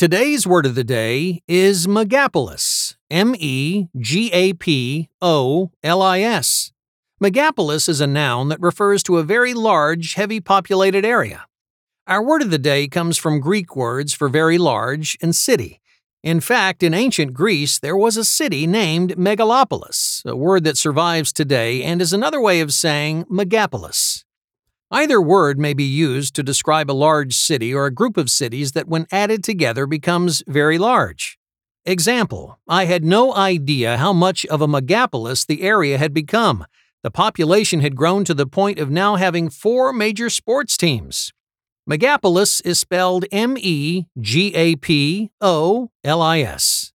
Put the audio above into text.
Today's word of the day is megapolis. M E G A P O L I S. Megapolis is a noun that refers to a very large, heavy populated area. Our word of the day comes from Greek words for very large and city. In fact, in ancient Greece, there was a city named Megalopolis, a word that survives today and is another way of saying megapolis. Either word may be used to describe a large city or a group of cities that, when added together, becomes very large. Example I had no idea how much of a megapolis the area had become. The population had grown to the point of now having four major sports teams. Megapolis is spelled M E G A P O L I S.